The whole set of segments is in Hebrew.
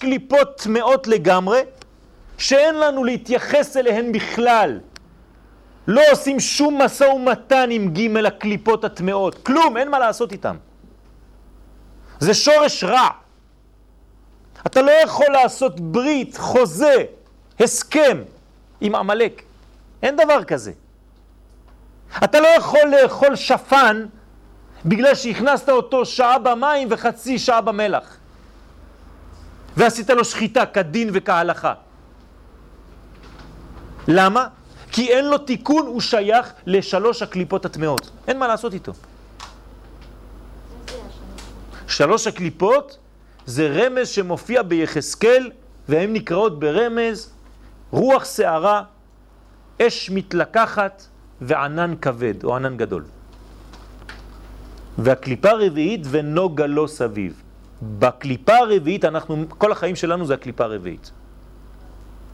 קליפות טמאות לגמרי, שאין לנו להתייחס אליהן בכלל. לא עושים שום מסע ומתן עם ג' הקליפות הטמאות, כלום, אין מה לעשות איתם. זה שורש רע. אתה לא יכול לעשות ברית, חוזה, הסכם עם עמלק. אין דבר כזה. אתה לא יכול לאכול שפן בגלל שהכנסת אותו שעה במים וחצי שעה במלח. ועשית לו שחיטה כדין וכהלכה. למה? כי אין לו תיקון, הוא שייך לשלוש הקליפות הטמאות. אין מה לעשות איתו. שלוש הקליפות זה רמז שמופיע ביחזקאל, והן נקראות ברמז רוח שערה, אש מתלקחת וענן כבד, או ענן גדול. והקליפה הרביעית ונוגה לא סביב. בקליפה הרביעית, אנחנו, כל החיים שלנו זה הקליפה הרביעית.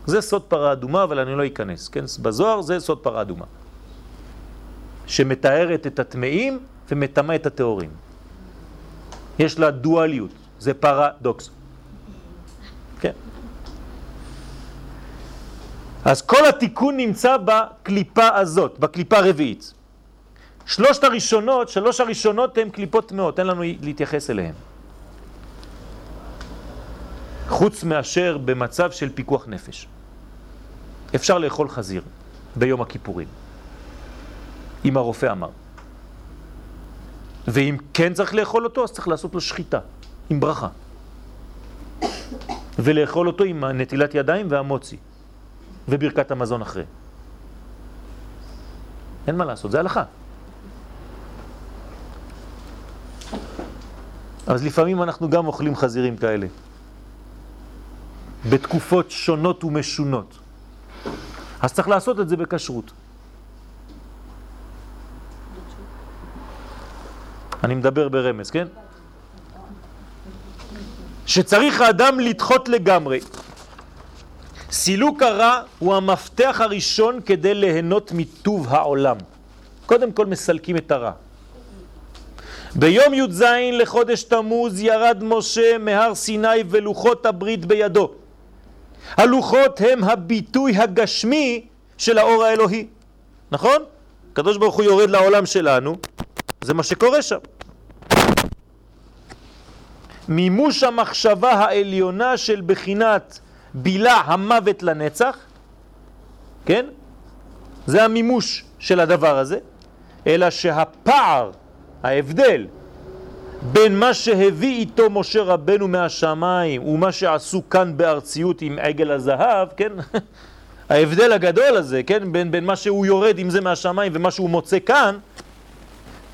זה סוד פרה אדומה, אבל אני לא אכנס, כן? בזוהר זה סוד פרה אדומה. שמתארת את הטמאים ומטמא את הטהורים. יש לה דואליות, זה פרדוקס. כן. אז כל התיקון נמצא בקליפה הזאת, בקליפה הרביעית. שלושת הראשונות, שלוש הראשונות הן קליפות טמאות, אין לנו להתייחס אליהן. חוץ מאשר במצב של פיקוח נפש. אפשר לאכול חזיר ביום הכיפורים, אם הרופא אמר. ואם כן צריך לאכול אותו, אז צריך לעשות לו שחיטה, עם ברכה. ולאכול אותו עם נטילת ידיים והמוצי, וברכת המזון אחרי. אין מה לעשות, זה הלכה. אז לפעמים אנחנו גם אוכלים חזירים כאלה, בתקופות שונות ומשונות. אז צריך לעשות את זה בכשרות. אני מדבר ברמז, כן? שצריך האדם לדחות לגמרי. סילוק הרע הוא המפתח הראשון כדי ליהנות מטוב העולם. קודם כל מסלקים את הרע. ביום י"ז לחודש תמוז ירד משה מהר סיני ולוחות הברית בידו. הלוחות הם הביטוי הגשמי של האור האלוהי, נכון? הקדוש ברוך הוא יורד לעולם שלנו, זה מה שקורה שם. מימוש המחשבה העליונה של בחינת בילה המוות לנצח, כן? זה המימוש של הדבר הזה, אלא שהפער, ההבדל בין מה שהביא איתו משה רבנו מהשמיים ומה שעשו כאן בארציות עם עגל הזהב, כן? ההבדל הגדול הזה, כן? בין, בין מה שהוא יורד עם זה מהשמיים ומה שהוא מוצא כאן,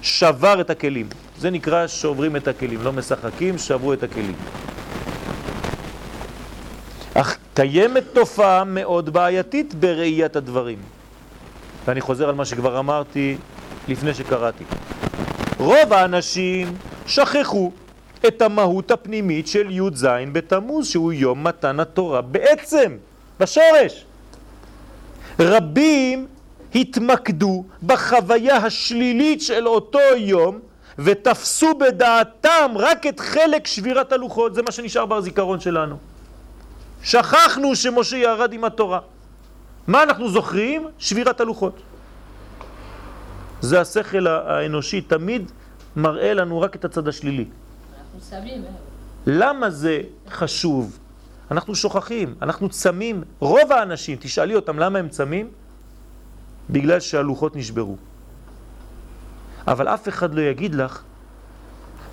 שבר את הכלים. זה נקרא שוברים את הכלים, לא משחקים, שברו את הכלים. אך קיימת תופעה מאוד בעייתית בראיית הדברים. ואני חוזר על מה שכבר אמרתי לפני שקראתי. רוב האנשים שכחו את המהות הפנימית של י"ז בתמוז, שהוא יום מתן התורה בעצם, בשורש. רבים התמקדו בחוויה השלילית של אותו יום ותפסו בדעתם רק את חלק שבירת הלוחות, זה מה שנשאר בזיכרון שלנו. שכחנו שמשה ירד עם התורה. מה אנחנו זוכרים? שבירת הלוחות. זה השכל האנושי תמיד מראה לנו רק את הצד השלילי. למה זה חשוב? אנחנו שוכחים, אנחנו צמים. רוב האנשים, תשאלי אותם למה הם צמים? בגלל שהלוחות נשברו. אבל אף אחד לא יגיד לך,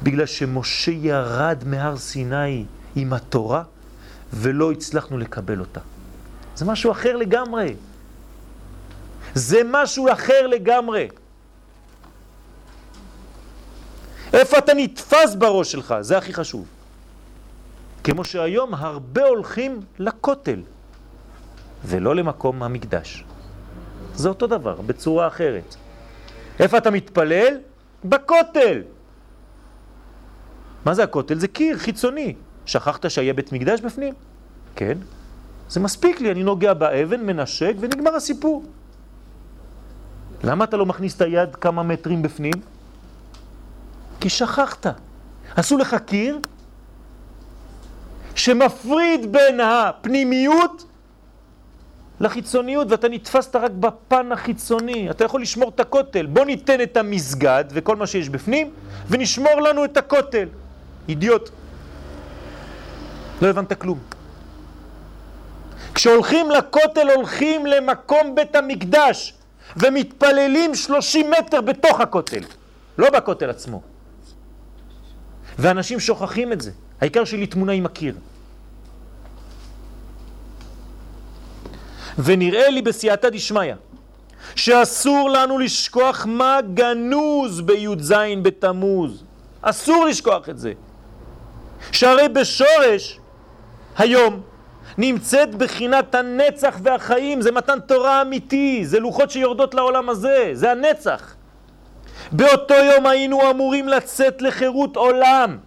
בגלל שמשה ירד מהר סיני עם התורה ולא הצלחנו לקבל אותה. זה משהו אחר לגמרי. זה משהו אחר לגמרי. איפה אתה נתפס בראש שלך? זה הכי חשוב. כמו שהיום הרבה הולכים לכותל, ולא למקום המקדש. זה אותו דבר, בצורה אחרת. איפה אתה מתפלל? בכותל. מה זה הכותל? זה קיר חיצוני. שכחת שהיה בית מקדש בפנים? כן. זה מספיק לי, אני נוגע באבן, מנשק ונגמר הסיפור. למה אתה לא מכניס את היד כמה מטרים בפנים? כי שכחת. עשו לך קיר שמפריד בין הפנימיות לחיצוניות, ואתה נתפסת רק בפן החיצוני. אתה יכול לשמור את הכותל. בוא ניתן את המסגד וכל מה שיש בפנים, ונשמור לנו את הכותל. אידיוט. לא הבנת כלום. כשהולכים לכותל הולכים למקום בית המקדש ומתפללים 30 מטר בתוך הכותל, לא בכותל עצמו. ואנשים שוכחים את זה. העיקר שלי תמונה עם הקיר. ונראה לי בסייעתא דשמיא שאסור לנו לשכוח מה גנוז בי"ז בתמוז. אסור לשכוח את זה. שהרי בשורש היום נמצאת בחינת הנצח והחיים, זה מתן תורה אמיתי, זה לוחות שיורדות לעולם הזה, זה הנצח. באותו יום היינו אמורים לצאת לחירות עולם,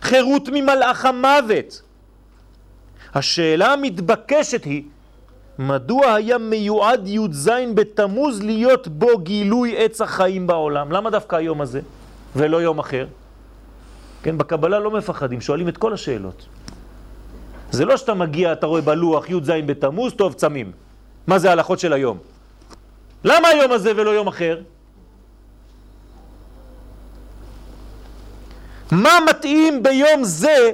חירות ממלאך המוות. השאלה המתבקשת היא, מדוע היה מיועד י"ז בתמוז להיות בו גילוי עץ החיים בעולם? למה דווקא היום הזה ולא יום אחר? כן, בקבלה לא מפחדים, שואלים את כל השאלות. זה לא שאתה מגיע, אתה רואה בלוח י"ז בתמוז, טוב, צמים. מה זה ההלכות של היום? למה היום הזה ולא יום אחר? מה מתאים ביום זה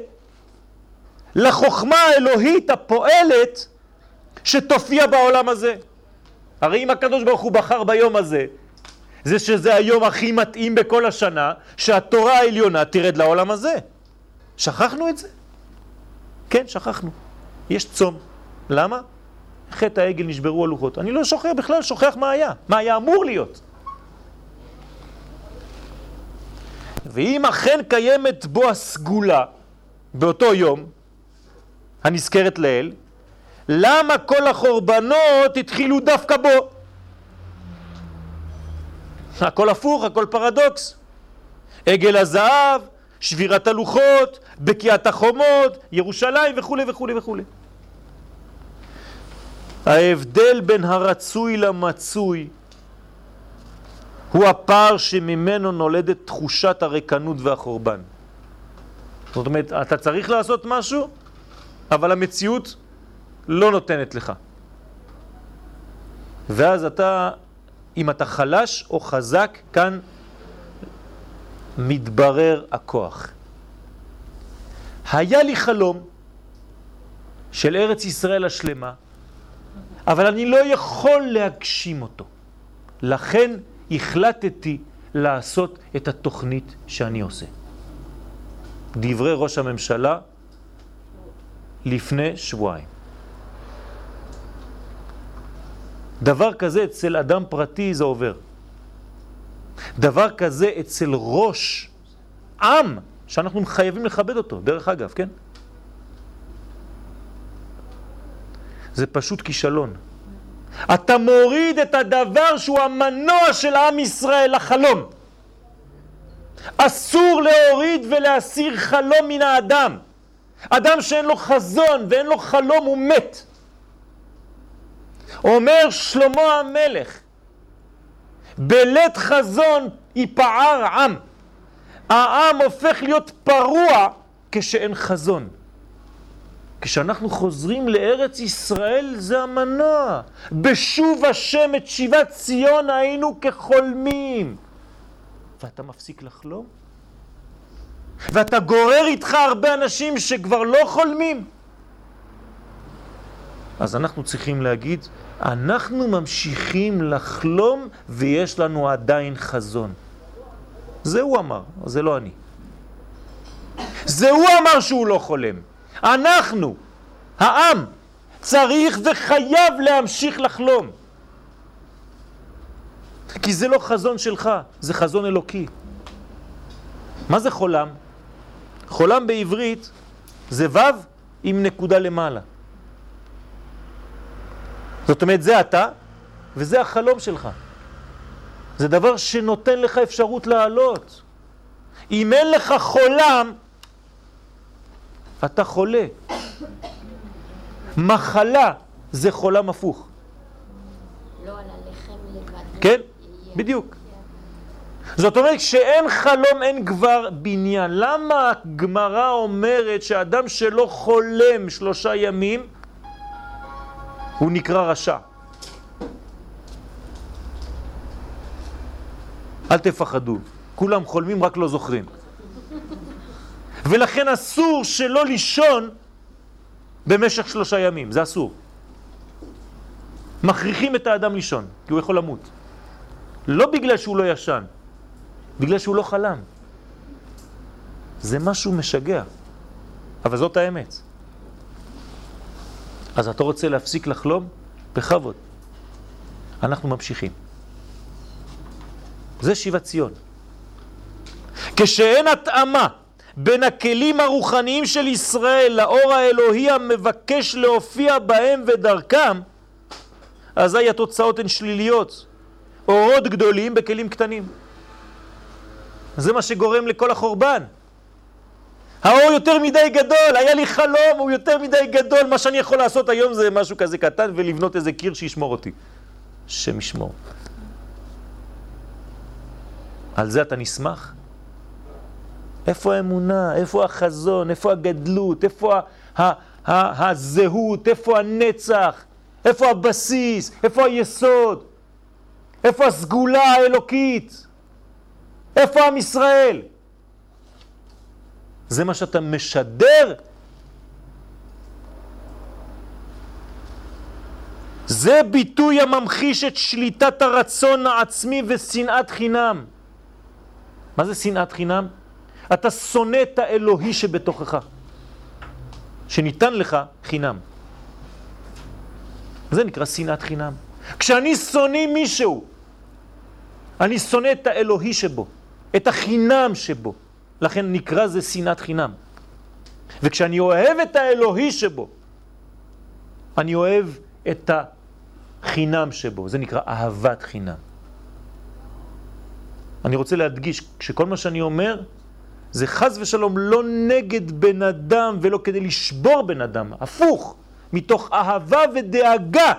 לחוכמה האלוהית הפועלת שתופיע בעולם הזה? הרי אם הקדוש ברוך הוא בחר ביום הזה, זה שזה היום הכי מתאים בכל השנה, שהתורה העליונה תרד לעולם הזה. שכחנו את זה? כן, שכחנו. יש צום. למה? חטא העגל נשברו הלוחות. אני לא שוכח בכלל, שוכח מה היה, מה היה אמור להיות. ואם אכן קיימת בו הסגולה באותו יום, הנזכרת לאל, למה כל החורבנות התחילו דווקא בו? הכל הפוך, הכל פרדוקס. עגל הזהב, שבירת הלוחות, בקיעת החומות, ירושלים וכו' וכו' וכו'. ההבדל בין הרצוי למצוי הוא הפער שממנו נולדת תחושת הריקנות והחורבן. זאת אומרת, אתה צריך לעשות משהו, אבל המציאות לא נותנת לך. ואז אתה, אם אתה חלש או חזק, כאן מתברר הכוח. היה לי חלום של ארץ ישראל השלמה, אבל אני לא יכול להגשים אותו. לכן החלטתי לעשות את התוכנית שאני עושה. דברי ראש הממשלה לפני שבועיים. דבר כזה אצל אדם פרטי זה עובר. דבר כזה אצל ראש עם, שאנחנו חייבים לכבד אותו, דרך אגב, כן? זה פשוט כישלון. אתה מוריד את הדבר שהוא המנוע של עם ישראל, החלום. אסור להוריד ולהסיר חלום מן האדם. אדם שאין לו חזון ואין לו חלום הוא מת. אומר שלמה המלך, בלית חזון ייפער עם. העם הופך להיות פרוע כשאין חזון. כשאנחנו חוזרים לארץ ישראל זה המנוע. בשוב השם את שיבת ציון היינו כחולמים. ואתה מפסיק לחלום? ואתה גורר איתך הרבה אנשים שכבר לא חולמים? אז אנחנו צריכים להגיד, אנחנו ממשיכים לחלום ויש לנו עדיין חזון. זה הוא אמר, זה לא אני. זה הוא אמר שהוא לא חולם. אנחנו, העם, צריך וחייב להמשיך לחלום. כי זה לא חזון שלך, זה חזון אלוקי. מה זה חולם? חולם בעברית זה ו' עם נקודה למעלה. זאת אומרת, זה אתה, וזה החלום שלך. זה דבר שנותן לך אפשרות לעלות. אם אין לך חולם, אתה חולה. מחלה זה חולם הפוך. לא על הלחם לבד. כן, בדיוק. זאת אומרת, כשאין חלום אין כבר בניין. למה הגמרא אומרת שאדם שלא חולם שלושה ימים, הוא נקרא רשע? אל תפחדו, כולם חולמים רק לא זוכרים. ולכן אסור שלא לישון במשך שלושה ימים, זה אסור. מכריחים את האדם לישון, כי הוא יכול למות. לא בגלל שהוא לא ישן, בגלל שהוא לא חלם. זה משהו משגע, אבל זאת האמת. אז אתה רוצה להפסיק לחלום? בכבוד. אנחנו ממשיכים. זה שיבת ציון. כשאין התאמה בין הכלים הרוחניים של ישראל לאור האלוהי המבקש להופיע בהם ודרכם, אזי התוצאות הן שליליות. אורות גדולים בכלים קטנים. זה מה שגורם לכל החורבן. האור יותר מדי גדול, היה לי חלום, הוא יותר מדי גדול, מה שאני יכול לעשות היום זה משהו כזה קטן ולבנות איזה קיר שישמור אותי. השם ישמור. על זה אתה נשמח? איפה האמונה? איפה החזון? איפה הגדלות? איפה ה- ה- ה- הזהות? איפה הנצח? איפה הבסיס? איפה היסוד? איפה הסגולה האלוקית? איפה עם ישראל? זה מה שאתה משדר? זה ביטוי הממחיש את שליטת הרצון העצמי ושנאת חינם. מה זה שנאת חינם? אתה שונא את האלוהי שבתוכך, שניתן לך חינם. זה נקרא שנאת חינם. כשאני שונא מישהו, אני שונא את האלוהי שבו, את החינם שבו. לכן נקרא זה שנאת חינם. וכשאני אוהב את האלוהי שבו, אני אוהב את החינם שבו. זה נקרא אהבת חינם. אני רוצה להדגיש, שכל מה שאני אומר, זה חז ושלום לא נגד בן אדם ולא כדי לשבור בן אדם, הפוך, מתוך אהבה ודאגה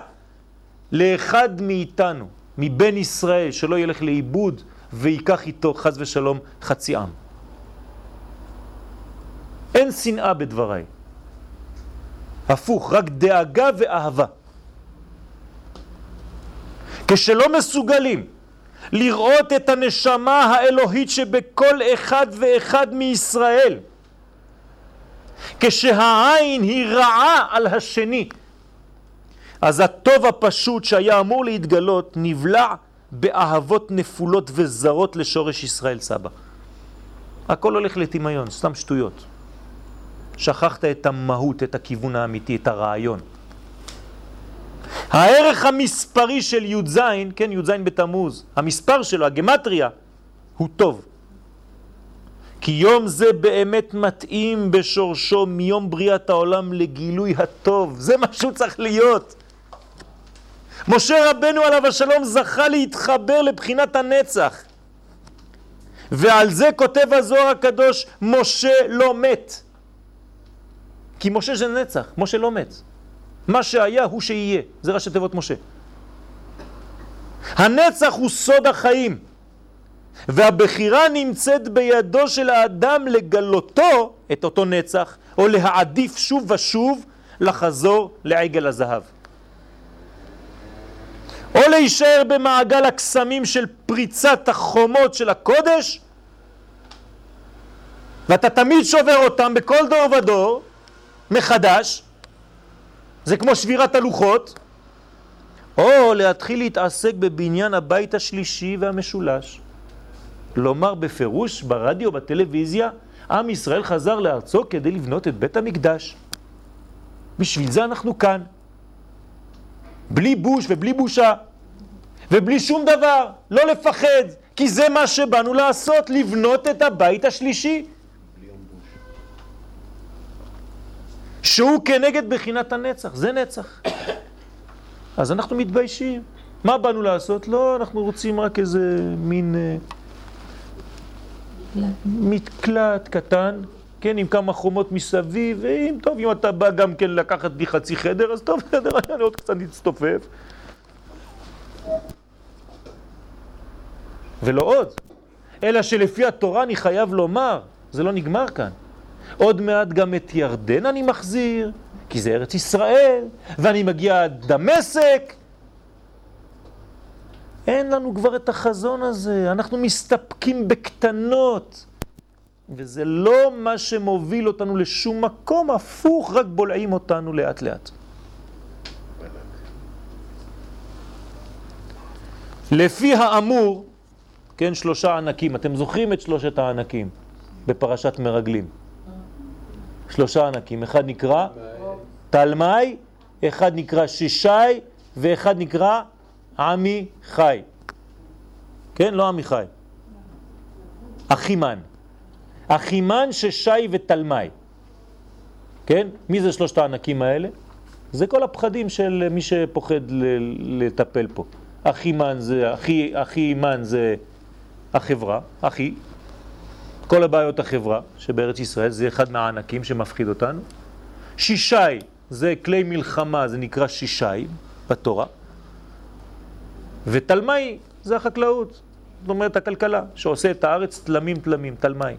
לאחד מאיתנו, מבן ישראל, שלא ילך לאיבוד ויקח איתו חז ושלום חצי עם. אין שנאה בדבריי. הפוך, רק דאגה ואהבה. כשלא מסוגלים לראות את הנשמה האלוהית שבכל אחד ואחד מישראל, כשהעין היא רעה על השני, אז הטוב הפשוט שהיה אמור להתגלות נבלע באהבות נפולות וזרות לשורש ישראל סבא. הכל הולך לטמיון, סתם שטויות. שכחת את המהות, את הכיוון האמיתי, את הרעיון. הערך המספרי של י"ז, כן, י"ז בתמוז, המספר שלו, הגמטריה, הוא טוב. כי יום זה באמת מתאים בשורשו מיום בריאת העולם לגילוי הטוב. זה מה שהוא צריך להיות. משה רבנו עליו השלום זכה להתחבר לבחינת הנצח. ועל זה כותב הזוהר הקדוש, משה לא מת. כי משה זה נצח, משה לא מת. מה שהיה הוא שיהיה, זה ראשי תיבות משה. הנצח הוא סוד החיים, והבחירה נמצאת בידו של האדם לגלותו, את אותו נצח, או להעדיף שוב ושוב לחזור לעגל הזהב. או להישאר במעגל הקסמים של פריצת החומות של הקודש, ואתה תמיד שובר אותם בכל דור ודור, מחדש, זה כמו שבירת הלוחות, או להתחיל להתעסק בבניין הבית השלישי והמשולש. לומר בפירוש ברדיו, בטלוויזיה, עם ישראל חזר לארצו כדי לבנות את בית המקדש. בשביל זה אנחנו כאן. בלי בוש ובלי בושה, ובלי שום דבר, לא לפחד, כי זה מה שבאנו לעשות, לבנות את הבית השלישי. שהוא כנגד בחינת הנצח, זה נצח. אז אנחנו מתביישים. מה באנו לעשות? לא, אנחנו רוצים רק איזה מין אה, מקלט קטן, כן, עם כמה חומות מסביב, ואם טוב, אם אתה בא גם כן לקחת לי חצי חדר, אז טוב, חדר, אני עוד קצת נצטופף. ולא עוד. אלא שלפי התורה אני חייב לומר, זה לא נגמר כאן. עוד מעט גם את ירדן אני מחזיר, כי זה ארץ ישראל, ואני מגיע עד דמשק. אין לנו כבר את החזון הזה, אנחנו מסתפקים בקטנות. וזה לא מה שמוביל אותנו לשום מקום, הפוך, רק בולעים אותנו לאט לאט. לפי האמור, כן, שלושה ענקים, אתם זוכרים את שלושת הענקים בפרשת מרגלים? שלושה ענקים, אחד נקרא תלמי, אחד נקרא שישי ואחד נקרא עמי חי. כן, לא עמי חי. אחימן. אחימן, ששי ותלמי. כן? מי זה שלושת הענקים האלה? זה כל הפחדים של מי שפוחד לטפל פה. אחימן זה, אחי, אחימן זה החברה, אחי. כל הבעיות החברה שבארץ ישראל זה אחד מהענקים שמפחיד אותנו. שישי זה כלי מלחמה, זה נקרא שישי בתורה. ותלמי זה החקלאות, זאת אומרת הכלכלה, שעושה את הארץ תלמים תלמים, תלמי.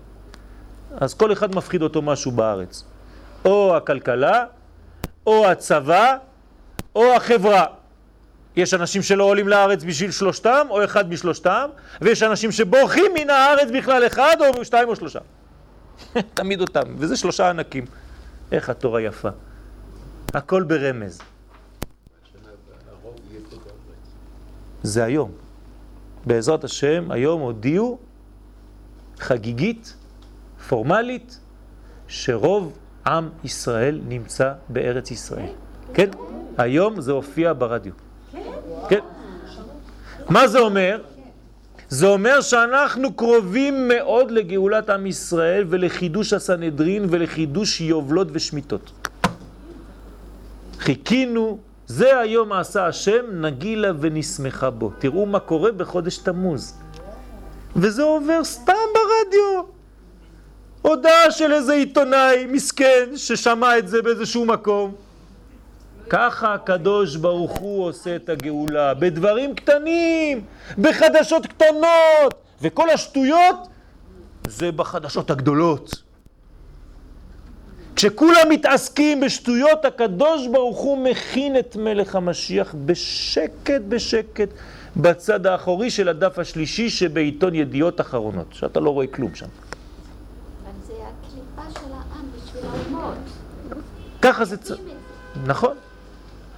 אז כל אחד מפחיד אותו משהו בארץ. או הכלכלה, או הצבא, או החברה. יש אנשים שלא עולים לארץ בשביל שלושתם, או אחד משלושתם, ויש אנשים שבורחים מן הארץ בכלל אחד, או שתיים או שלושה. תמיד אותם, וזה שלושה ענקים. איך התורה יפה. הכל ברמז. זה היום. בעזרת השם, היום הודיעו חגיגית פורמלית שרוב עם ישראל נמצא בארץ ישראל. כן? היום זה הופיע ברדיו. כן? מה זה אומר? זה אומר שאנחנו קרובים מאוד לגאולת עם ישראל ולחידוש הסנהדרין ולחידוש יובלות ושמיטות. חיכינו, זה היום עשה השם, נגילה ונשמחה בו. תראו מה קורה בחודש תמוז. וזה עובר סתם ברדיו. הודעה של איזה עיתונאי מסכן ששמע את זה באיזשהו מקום. ככה הקדוש ברוך הוא עושה את הגאולה, בדברים קטנים, בחדשות קטנות, וכל השטויות זה בחדשות הגדולות. כשכולם מתעסקים בשטויות, הקדוש ברוך הוא מכין את מלך המשיח בשקט בשקט בצד האחורי של הדף השלישי שבעיתון ידיעות אחרונות, שאתה לא רואה כלום שם. ככה זה צריך. נכון.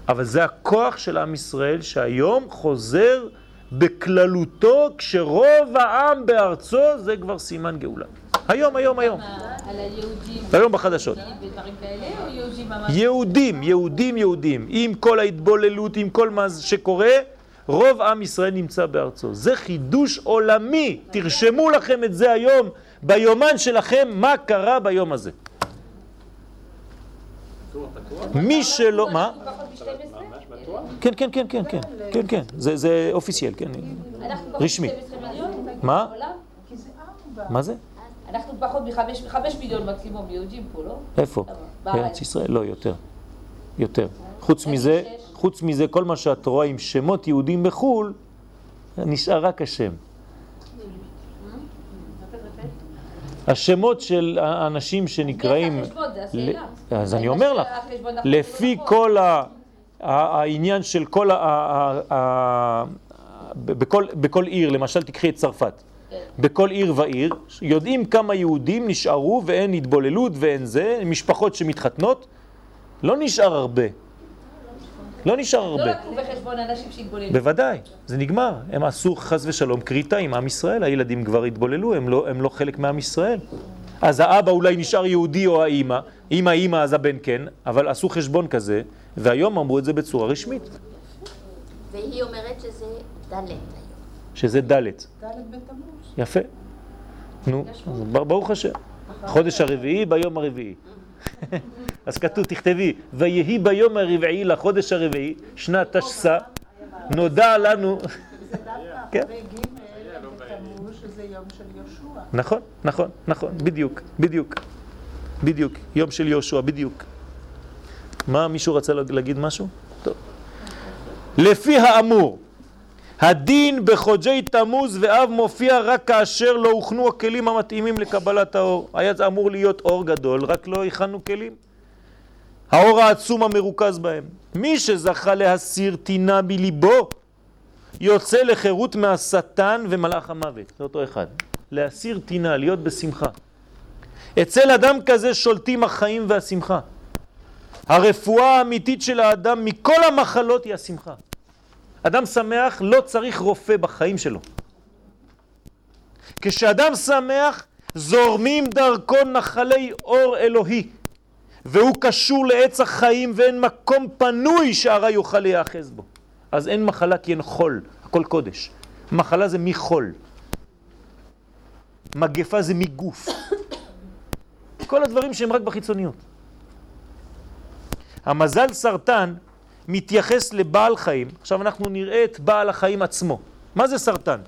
אבל זה הכוח של עם ישראל שהיום חוזר בכללותו כשרוב העם בארצו זה כבר סימן גאולה. היום, היום, היום. על היהודים. היום בחדשות. יהודים, יהודים, יהודים. עם כל ההתבוללות, עם כל מה שקורה, רוב עם ישראל נמצא בארצו. זה חידוש עולמי. תרשמו לכם את זה היום ביומן שלכם, מה קרה ביום הזה. מי שלא, מה? כן, כן, כן, כן, כן, כן, כן, זה אופיסיאל, כן, רשמי. מה? מה זה? אנחנו פחות מחמש מיליון מקסימום יהודים פה, לא? איפה? בארץ ישראל? לא, יותר. יותר. חוץ מזה, חוץ מזה, כל מה שאת רואה עם שמות יהודים בחו"ל, נשאר רק השם. השמות של האנשים שנקראים... אז אני אומר לך, לפי כל העניין של כל ה... בכל עיר, למשל תקחי את צרפת, כן. בכל עיר ועיר, יודעים כמה יהודים נשארו ואין התבוללות ואין זה, משפחות שמתחתנות, לא נשאר הרבה. לא נשאר לא הרבה. לא לקחו בחשבון אנשים שהתבוללו. בוודאי, זה נגמר. הם עשו חס ושלום כריתה עם עם ישראל, הילדים כבר התבוללו, הם לא, הם לא חלק מעם ישראל. אז האבא אולי נשאר יהודי או האימא, אם האימא אז הבן כן, אבל עשו חשבון כזה, והיום אמרו את זה בצורה רשמית. והיא אומרת שזה דלת. שזה דלת. דלת בתמוז. יפה. נו, ברוך השם. חודש הרביעי ביום הרביעי. אז כתוב, תכתבי, ויהי ביום הרבעי לחודש הרביעי, שנת תשס"א, נודע לנו... זה דווקא שזה יום של יהושע. נכון, נכון, נכון, בדיוק, בדיוק, בדיוק, יום של יהושע, בדיוק. מה, מישהו רצה להגיד משהו? טוב. לפי האמור, הדין בחודשי תמוז ואב מופיע רק כאשר לא הוכנו הכלים המתאימים לקבלת האור. היה אמור להיות אור גדול, רק לא הכנו כלים. האור העצום המרוכז בהם. מי שזכה להסיר טינה מליבו, יוצא לחירות מהשטן ומלאך המוות. זה אותו אחד. להסיר טינה, להיות בשמחה. אצל אדם כזה שולטים החיים והשמחה. הרפואה האמיתית של האדם מכל המחלות היא השמחה. אדם שמח לא צריך רופא בחיים שלו. כשאדם שמח זורמים דרכו נחלי אור אלוהי והוא קשור לעץ החיים ואין מקום פנוי שהרע יוכל להיאחז בו. אז אין מחלה כי אין חול, הכל קודש. מחלה זה מחול. מגפה זה מגוף. כל הדברים שהם רק בחיצוניות. המזל סרטן מתייחס לבעל חיים. עכשיו אנחנו נראה את בעל החיים עצמו. מה זה סרטן?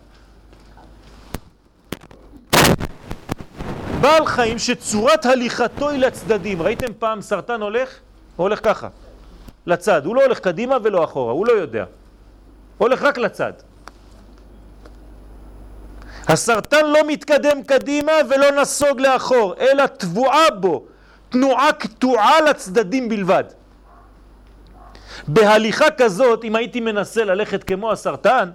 בעל חיים שצורת הליכתו היא לצדדים. ראיתם פעם סרטן הולך? הוא הולך ככה, לצד. הוא לא הולך קדימה ולא אחורה, הוא לא יודע. הוא הולך רק לצד. הסרטן לא מתקדם קדימה ולא נסוג לאחור, אלא תבועה בו, תנועה קטועה לצדדים בלבד. בהליכה כזאת, אם הייתי מנסה ללכת כמו הסרטן,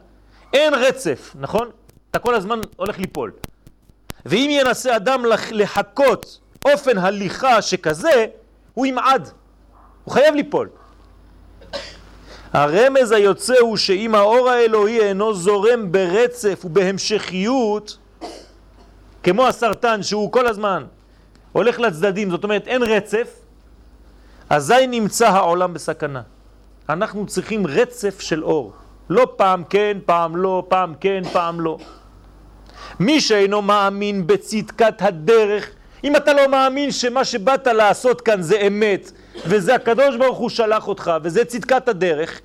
אין רצף, נכון? אתה כל הזמן הולך ליפול. ואם ינסה אדם לחכות אופן הליכה שכזה, הוא ימעד, הוא חייב ליפול. הרמז היוצא הוא שאם האור האלוהי אינו זורם ברצף ובהמשכיות, כמו הסרטן שהוא כל הזמן הולך לצדדים, זאת אומרת אין רצף, אזי נמצא העולם בסכנה. אנחנו צריכים רצף של אור. לא פעם כן, פעם לא, פעם כן, פעם לא. מי שאינו מאמין בצדקת הדרך, אם אתה לא מאמין שמה שבאת לעשות כאן זה אמת, וזה הקדוש ברוך הוא שלח אותך, וזה צדקת הדרך,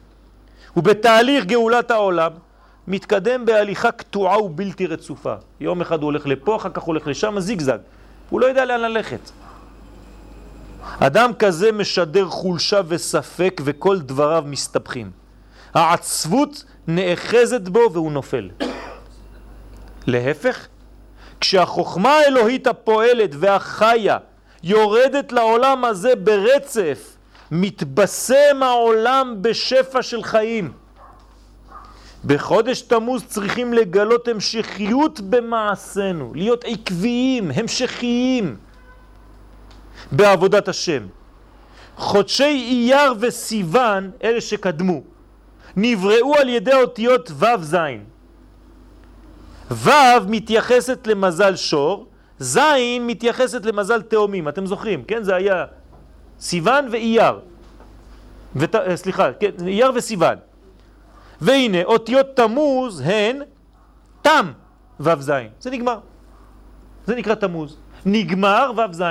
ובתהליך גאולת העולם, מתקדם בהליכה קטועה ובלתי רצופה. יום אחד הוא הולך לפה, אחר כך הוא הולך לשם, זיגזג. הוא לא יודע לאן ללכת. אדם כזה משדר חולשה וספק וכל דבריו מסתבכים. העצבות נאחזת בו והוא נופל. להפך, כשהחוכמה האלוהית הפועלת והחיה יורדת לעולם הזה ברצף, מתבשם העולם בשפע של חיים. בחודש תמוז צריכים לגלות המשכיות במעשינו, להיות עקביים, המשכיים. בעבודת השם. חודשי אייר וסיוון, אלה שקדמו, נבראו על ידי אותיות ו' ז'. ו' מתייחסת למזל שור, ז' מתייחסת למזל תאומים, אתם זוכרים, כן? זה היה סיוון ואייר. ות... אה, סליחה, כן, אייר וסיוון. והנה, אותיות תמוז הן תם ו' ז'. זה נגמר. זה נקרא תמוז. נגמר ו' ז'.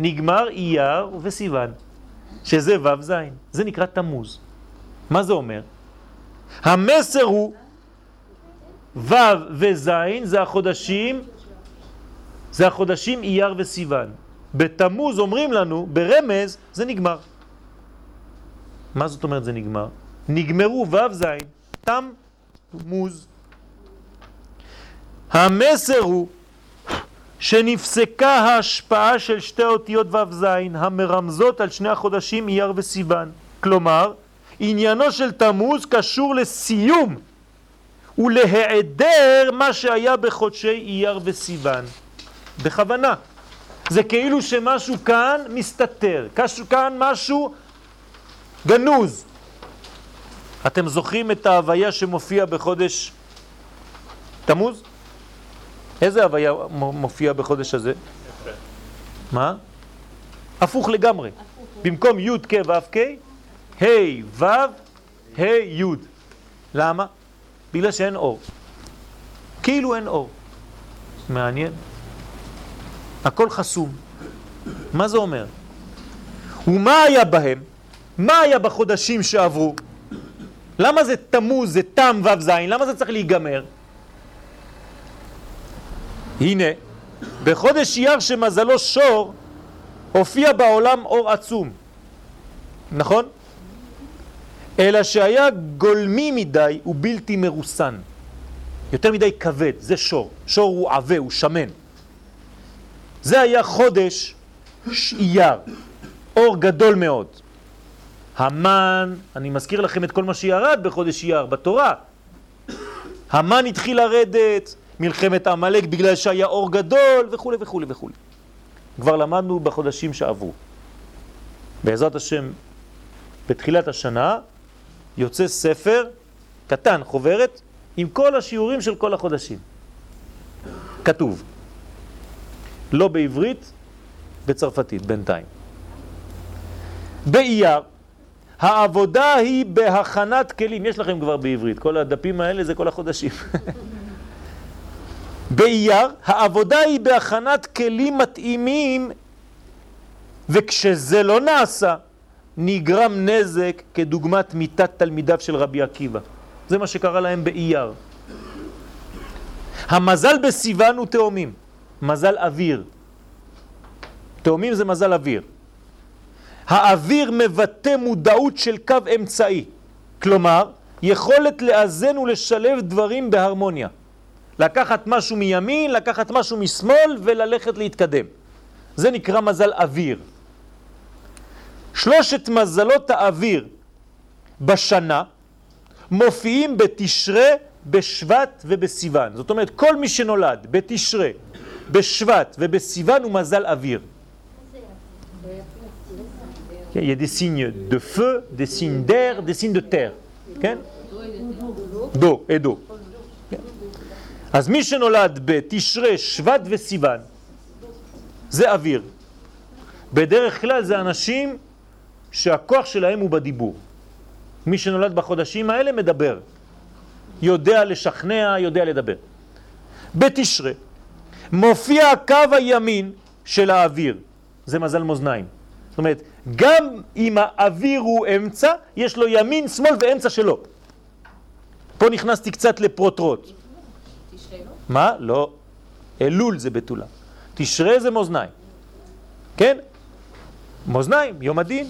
נגמר אייר וסיוון, שזה ו' ז', זה נקרא תמוז. מה זה אומר? המסר הוא ו' וז' זה החודשים, זה החודשים אייר וסיוון. בתמוז אומרים לנו, ברמז, זה נגמר. מה זאת אומרת זה נגמר? נגמרו ו' ז', תם מוז. המסר הוא שנפסקה ההשפעה של שתי אותיות ו' ז' המרמזות על שני החודשים אייר וסיוון. כלומר, עניינו של תמוז קשור לסיום ולהיעדר מה שהיה בחודשי אייר וסיוון. בכוונה. זה כאילו שמשהו כאן מסתתר, כאן משהו גנוז. אתם זוכרים את ההוויה שמופיע בחודש תמוז? איזה הוויה מופיע בחודש הזה? מה? הפוך לגמרי. במקום י' כ' ו' כ', ה' ו', ה' י'. למה? בגלל שאין אור. כאילו אין אור. מעניין. הכל חסום. מה זה אומר? ומה היה בהם? מה היה בחודשים שעברו? למה זה תמוז, זה תם ו' ז', למה זה צריך להיגמר? הנה, בחודש אייר שמזלו שור, הופיע בעולם אור עצום. נכון? אלא שהיה גולמי מדי ובלתי מרוסן. יותר מדי כבד, זה שור. שור הוא עבה, הוא שמן. זה היה חודש אייר, אור גדול מאוד. המן, אני מזכיר לכם את כל מה שירד בחודש אייר, בתורה. המן התחיל לרדת, מלחמת עמלק בגלל שהיה אור גדול וכו' וכו' וכו'. כבר למדנו בחודשים שעברו. בעזרת השם, בתחילת השנה יוצא ספר קטן, חוברת, עם כל השיעורים של כל החודשים. כתוב. לא בעברית, בצרפתית, בינתיים. באייר, העבודה היא בהכנת כלים, יש לכם כבר בעברית, כל הדפים האלה זה כל החודשים. באייר, העבודה היא בהכנת כלים מתאימים, וכשזה לא נעשה, נגרם נזק כדוגמת מיתת תלמידיו של רבי עקיבא. זה מה שקרה להם באייר. המזל בסיוון הוא תאומים, מזל אוויר. תאומים זה מזל אוויר. האוויר מבטא מודעות של קו אמצעי, כלומר, יכולת לאזן ולשלב דברים בהרמוניה. לקחת משהו מימין, לקחת משהו משמאל וללכת להתקדם. זה נקרא מזל אוויר. שלושת מזלות האוויר בשנה מופיעים בתשרה, בשבט ובסיוון. זאת אומרת, כל מי שנולד בתשרה, בשבט ובסיוון הוא מזל אוויר. Il y a des signes de feu, des signes d'air, des. כן? דו, אדו. אז מי שנולד בתשרה, שבט וסיוון, זה אוויר. בדרך כלל זה אנשים שהכוח שלהם הוא בדיבור. מי שנולד בחודשים האלה מדבר. יודע לשכנע, יודע לדבר. בתשרה מופיע הקו הימין של האוויר, זה מזל מאזניים. זאת אומרת, גם אם האוויר הוא אמצע, יש לו ימין, שמאל ואמצע שלו. פה נכנסתי קצת לפרוטרוט. מה? לא. אלול זה בתולה. תשרה זה מאזניים. כן? מאזניים, יום הדין,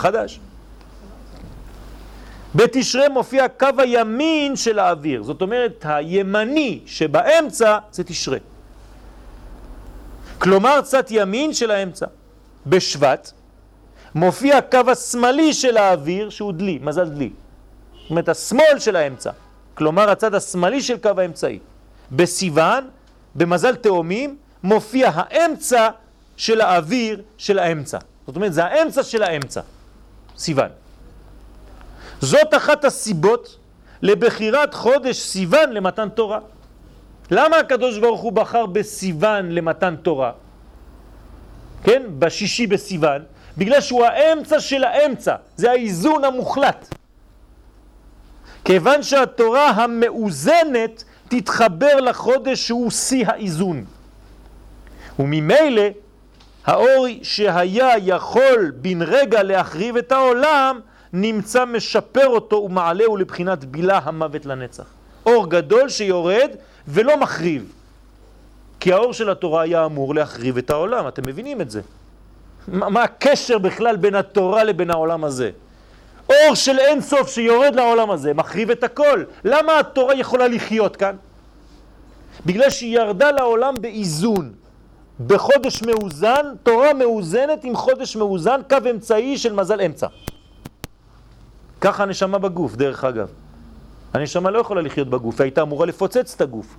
החדש. בתשרה מופיע קו הימין של האוויר, זאת אומרת הימני שבאמצע זה תשרה. כלומר צד ימין של האמצע. בשבט מופיע הקו השמאלי של האוויר שהוא דלי, מזל דלי. זאת אומרת השמאל של האמצע, כלומר הצד השמאלי של קו האמצעי. בסיוון, במזל תאומים, מופיע האמצע של האוויר של האמצע. זאת אומרת זה האמצע של האמצע, סיוון. זאת אחת הסיבות לבחירת חודש סיוון למתן תורה. למה הקדוש ברוך הוא בחר בסיוון למתן תורה? כן? בשישי בסיוון, בגלל שהוא האמצע של האמצע, זה האיזון המוחלט. כיוון שהתורה המאוזנת תתחבר לחודש שהוא שיא האיזון. וממילא האור שהיה יכול בן רגע להחריב את העולם, נמצא משפר אותו ומעלהו לבחינת בילה המוות לנצח. אור גדול שיורד ולא מחריב. כי האור של התורה היה אמור להחריב את העולם, אתם מבינים את זה. מה, מה הקשר בכלל בין התורה לבין העולם הזה? אור של אין סוף שיורד לעולם הזה, מחריב את הכל. למה התורה יכולה לחיות כאן? בגלל שהיא ירדה לעולם באיזון. בחודש מאוזן, תורה מאוזנת עם חודש מאוזן, קו אמצעי של מזל אמצע. ככה הנשמה בגוף, דרך אגב. הנשמה לא יכולה לחיות בגוף, היא הייתה אמורה לפוצץ את הגוף.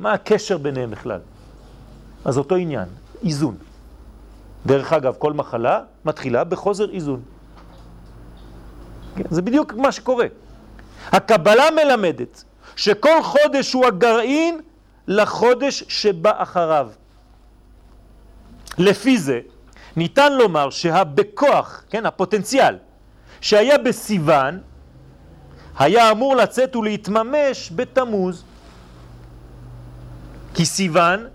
מה הקשר ביניהם בכלל? אז אותו עניין, איזון. דרך אגב, כל מחלה מתחילה בחוזר איזון. כן, זה בדיוק מה שקורה. הקבלה מלמדת שכל חודש הוא הגרעין לחודש שבא אחריו. לפי זה ניתן לומר שהבכוח, כן, הפוטנציאל, שהיה בסיוון, היה אמור לצאת ולהתממש בתמוז. כי סיוון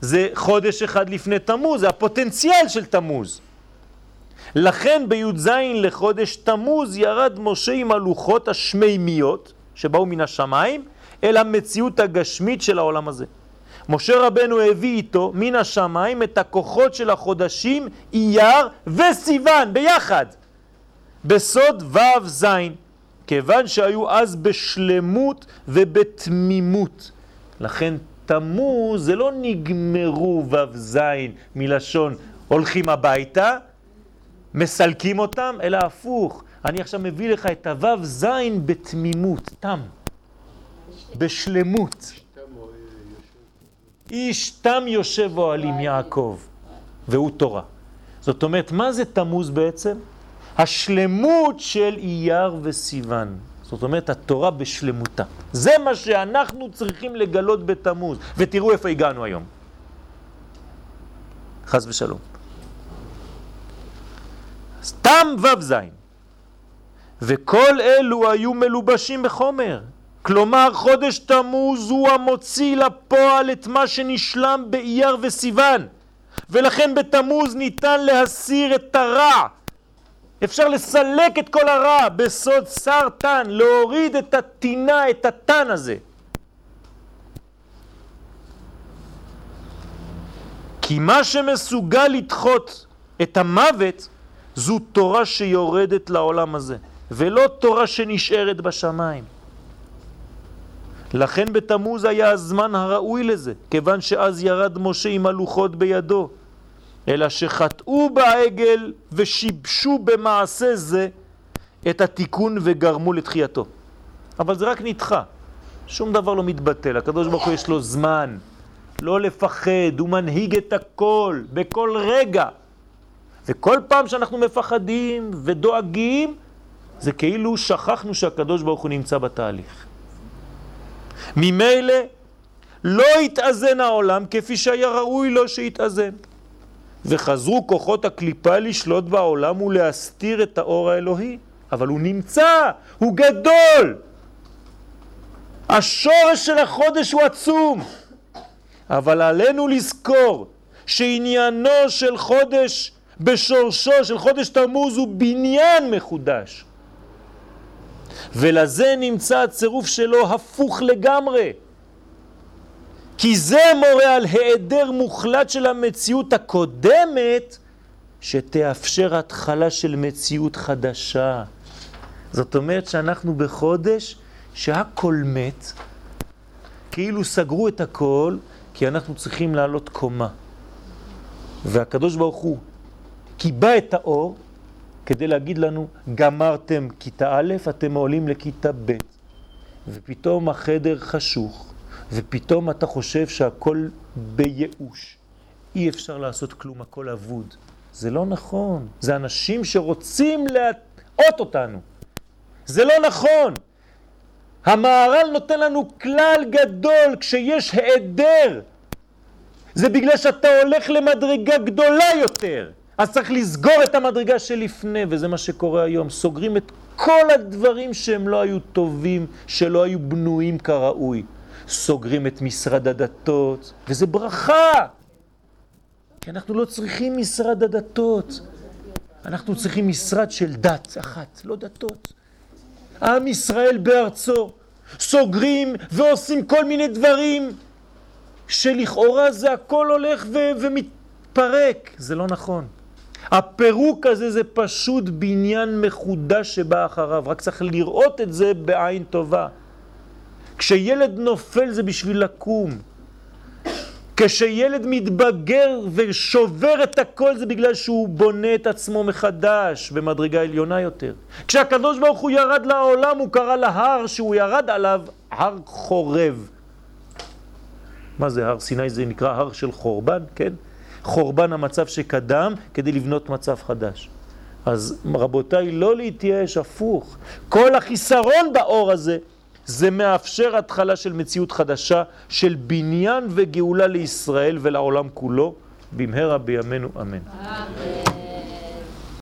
זה חודש אחד לפני תמוז, זה הפוטנציאל של תמוז. לכן בי"ז לחודש תמוז ירד משה עם הלוחות השמימיות שבאו מן השמיים אל המציאות הגשמית של העולם הזה. משה רבנו הביא איתו מן השמיים את הכוחות של החודשים אייר וסיוון ביחד. בסוד ו' ז', כיוון שהיו אז בשלמות ובתמימות. לכן תמוז זה לא נגמרו ו' ז' מלשון הולכים הביתה, מסלקים אותם, אלא הפוך. אני עכשיו מביא לך את הו' ז' בתמימות, תם, בשלמות. איש תם יושב אוהלים יעקב, והוא תורה. זאת אומרת, מה זה תמוז בעצם? השלמות של אייר וסיוון. זאת אומרת, התורה בשלמותה. זה מה שאנחנו צריכים לגלות בתמוז. ותראו איפה הגענו היום. חס ושלום. סתם ו' ז', וכל אלו היו מלובשים בחומר. כלומר, חודש תמוז הוא המוציא לפועל את מה שנשלם באייר וסיוון. ולכן בתמוז ניתן להסיר את הרע. אפשר לסלק את כל הרע בסוד שר תן, להוריד את הטינה, את התן הזה. כי מה שמסוגל לדחות את המוות זו תורה שיורדת לעולם הזה, ולא תורה שנשארת בשמיים. לכן בתמוז היה הזמן הראוי לזה, כיוון שאז ירד משה עם הלוחות בידו, אלא שחטאו בעגל ושיבשו במעשה זה את התיקון וגרמו לתחייתו. אבל זה רק נדחה, שום דבר לא מתבטל, הקדוש ברוך הוא יש לו זמן, לא לפחד, הוא מנהיג את הכל, בכל רגע. וכל פעם שאנחנו מפחדים ודואגים, זה כאילו שכחנו שהקדוש ברוך הוא נמצא בתהליך. ממילא לא התאזן העולם כפי שהיה ראוי לו שיתאזן. וחזרו כוחות הקליפה לשלוט בעולם ולהסתיר את האור האלוהי. אבל הוא נמצא, הוא גדול. השורש של החודש הוא עצום. אבל עלינו לזכור שעניינו של חודש בשורשו של חודש תמוז הוא בניין מחודש. ולזה נמצא הצירוף שלו הפוך לגמרי. כי זה מורה על היעדר מוחלט של המציאות הקודמת שתאפשר התחלה של מציאות חדשה. זאת אומרת שאנחנו בחודש שהכל מת, כאילו סגרו את הכל, כי אנחנו צריכים לעלות קומה. והקדוש ברוך הוא קיבע את האור כדי להגיד לנו, גמרתם כיתה א', אתם עולים לכיתה ב', ופתאום החדר חשוך, ופתאום אתה חושב שהכל בייאוש. אי אפשר לעשות כלום, הכל אבוד. זה לא נכון. זה אנשים שרוצים להטעות אותנו. זה לא נכון. המהר"ל נותן לנו כלל גדול כשיש העדר. זה בגלל שאתה הולך למדרגה גדולה יותר. אז צריך לסגור את המדרגה שלפני, וזה מה שקורה היום. סוגרים את כל הדברים שהם לא היו טובים, שלא היו בנויים כראוי. סוגרים את משרד הדתות, וזה ברכה! כי אנחנו לא צריכים משרד הדתות. אנחנו צריכים משרד של דת אחת, לא דתות. עם ישראל בארצו, סוגרים ועושים כל מיני דברים שלכאורה זה הכל הולך ומתפרק. זה לא נכון. הפירוק הזה זה פשוט בניין מחודש שבא אחריו, רק צריך לראות את זה בעין טובה. כשילד נופל זה בשביל לקום. כשילד מתבגר ושובר את הכל זה בגלל שהוא בונה את עצמו מחדש במדרגה עליונה יותר. כשהקדוש ברוך הוא ירד לעולם הוא קרא להר שהוא ירד עליו הר חורב. מה זה הר סיני? זה נקרא הר של חורבן, כן? חורבן המצב שקדם כדי לבנות מצב חדש. אז רבותיי, לא להתייאש, הפוך. כל החיסרון באור הזה, זה מאפשר התחלה של מציאות חדשה, של בניין וגאולה לישראל ולעולם כולו, במהרה בימינו אמן. אמן.